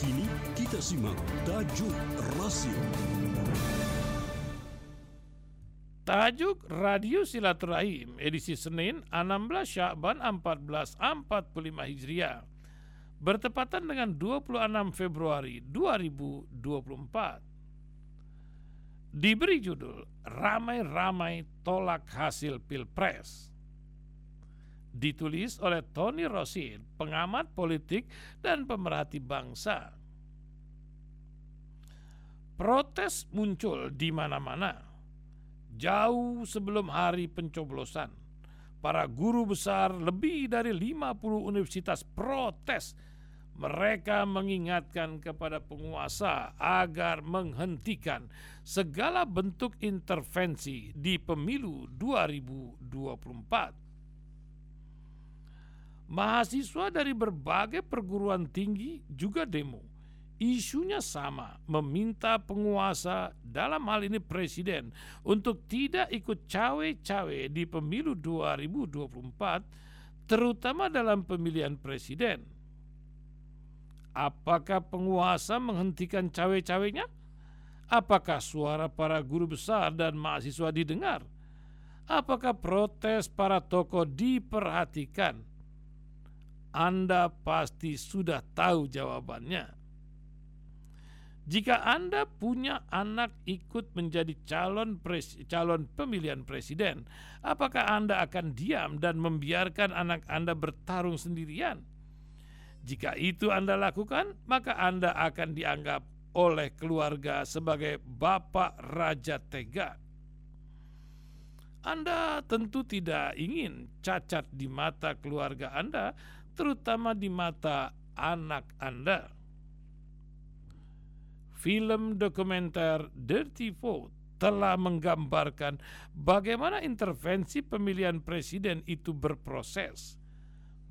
Kini kita simak tajuk rasio. Tajuk Radio Silaturahim edisi Senin 16 Syakban 1445 Hijriah bertepatan dengan 26 Februari 2024. Diberi judul Ramai-ramai tolak hasil Pilpres. Ditulis oleh Tony Rosin, pengamat politik dan pemerhati bangsa. Protes muncul di mana-mana. Jauh sebelum hari pencoblosan, para guru besar lebih dari 50 universitas protes mereka mengingatkan kepada penguasa agar menghentikan segala bentuk intervensi di pemilu 2024. Mahasiswa dari berbagai perguruan tinggi juga demo. Isunya sama, meminta penguasa dalam hal ini presiden untuk tidak ikut cawe-cawe di pemilu 2024 terutama dalam pemilihan presiden Apakah penguasa menghentikan cawe-cawenya? Apakah suara para guru besar dan mahasiswa didengar? Apakah protes para tokoh diperhatikan? Anda pasti sudah tahu jawabannya. Jika Anda punya anak ikut menjadi calon pres, calon pemilihan presiden, apakah Anda akan diam dan membiarkan anak Anda bertarung sendirian? Jika itu Anda lakukan, maka Anda akan dianggap oleh keluarga sebagai bapak raja tega. Anda tentu tidak ingin cacat di mata keluarga Anda, terutama di mata anak Anda. Film dokumenter Dirty Vote telah menggambarkan bagaimana intervensi pemilihan presiden itu berproses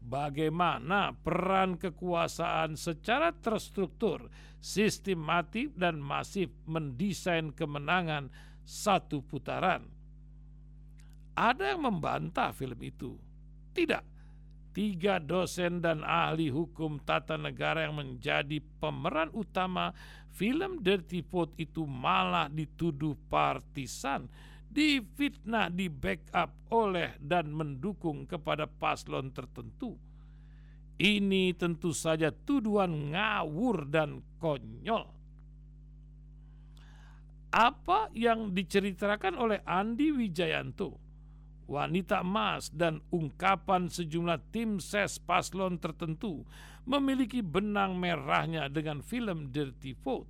bagaimana peran kekuasaan secara terstruktur, sistematik, dan masif mendesain kemenangan satu putaran. Ada yang membantah film itu? Tidak. Tiga dosen dan ahli hukum tata negara yang menjadi pemeran utama film Dirty Vote itu malah dituduh partisan difitnah, di backup oleh dan mendukung kepada paslon tertentu. Ini tentu saja tuduhan ngawur dan konyol. Apa yang diceritakan oleh Andi Wijayanto, wanita emas dan ungkapan sejumlah tim ses paslon tertentu memiliki benang merahnya dengan film Dirty Vote.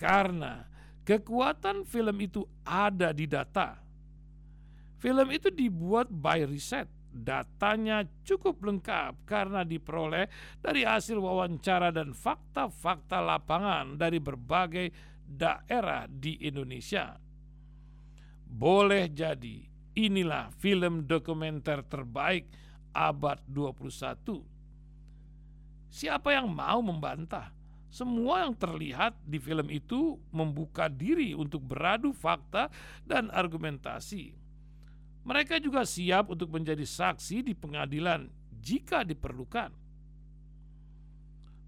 Karena Kekuatan film itu ada di data. Film itu dibuat by riset. Datanya cukup lengkap karena diperoleh dari hasil wawancara dan fakta-fakta lapangan dari berbagai daerah di Indonesia. Boleh jadi inilah film dokumenter terbaik abad 21. Siapa yang mau membantah? Semua yang terlihat di film itu membuka diri untuk beradu fakta dan argumentasi. Mereka juga siap untuk menjadi saksi di pengadilan jika diperlukan.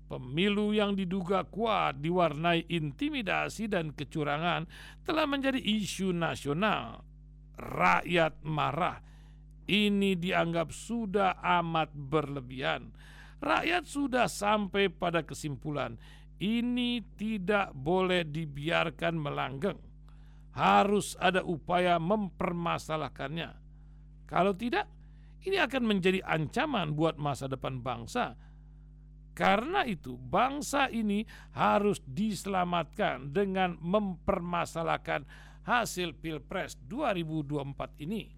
Pemilu yang diduga kuat diwarnai intimidasi dan kecurangan telah menjadi isu nasional. Rakyat marah. Ini dianggap sudah amat berlebihan rakyat sudah sampai pada kesimpulan ini tidak boleh dibiarkan melanggeng. Harus ada upaya mempermasalahkannya. Kalau tidak, ini akan menjadi ancaman buat masa depan bangsa. Karena itu, bangsa ini harus diselamatkan dengan mempermasalahkan hasil Pilpres 2024 ini.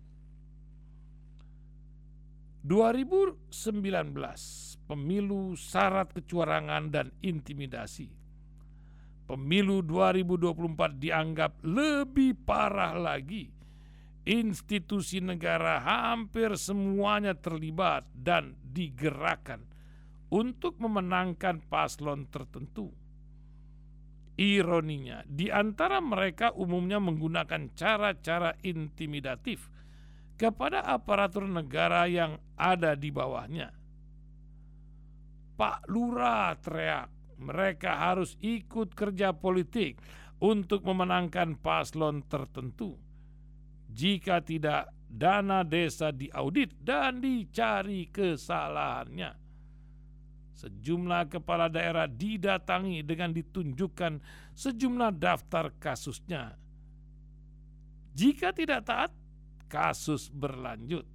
2019 pemilu syarat kecurangan dan intimidasi. Pemilu 2024 dianggap lebih parah lagi. Institusi negara hampir semuanya terlibat dan digerakkan untuk memenangkan paslon tertentu. Ironinya, di antara mereka umumnya menggunakan cara-cara intimidatif kepada aparatur negara yang ada di bawahnya Pak Lurah teriak, mereka harus ikut kerja politik untuk memenangkan paslon tertentu. Jika tidak, dana desa diaudit dan dicari kesalahannya. Sejumlah kepala daerah didatangi dengan ditunjukkan sejumlah daftar kasusnya. Jika tidak taat, kasus berlanjut.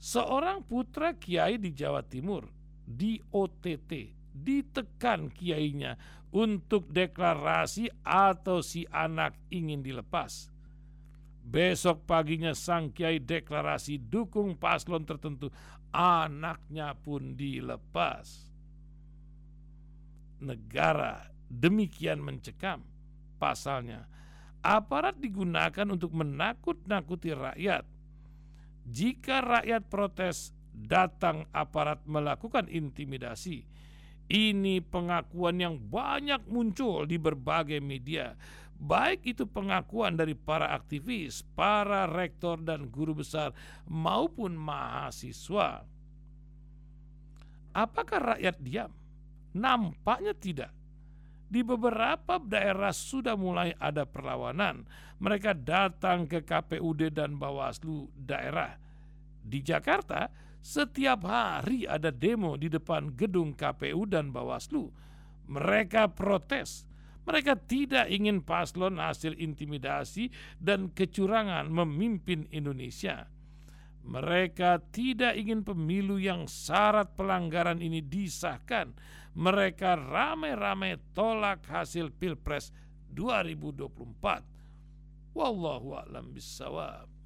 Seorang putra kiai di Jawa Timur di OTT ditekan kiainya untuk deklarasi atau si anak ingin dilepas. Besok paginya sang kiai deklarasi dukung paslon tertentu, anaknya pun dilepas. Negara demikian mencekam. Pasalnya, aparat digunakan untuk menakut-nakuti rakyat. Jika rakyat protes, datang aparat melakukan intimidasi. Ini pengakuan yang banyak muncul di berbagai media, baik itu pengakuan dari para aktivis, para rektor dan guru besar maupun mahasiswa. Apakah rakyat diam? Nampaknya tidak. Di beberapa daerah sudah mulai ada perlawanan. Mereka datang ke KPUD dan Bawaslu daerah. Di Jakarta, setiap hari ada demo di depan gedung KPU dan Bawaslu. Mereka protes. Mereka tidak ingin paslon hasil intimidasi dan kecurangan memimpin Indonesia. Mereka tidak ingin pemilu yang syarat pelanggaran ini disahkan. Mereka ramai-ramai tolak hasil Pilpres 2024. Wallahu a'lam bishawab.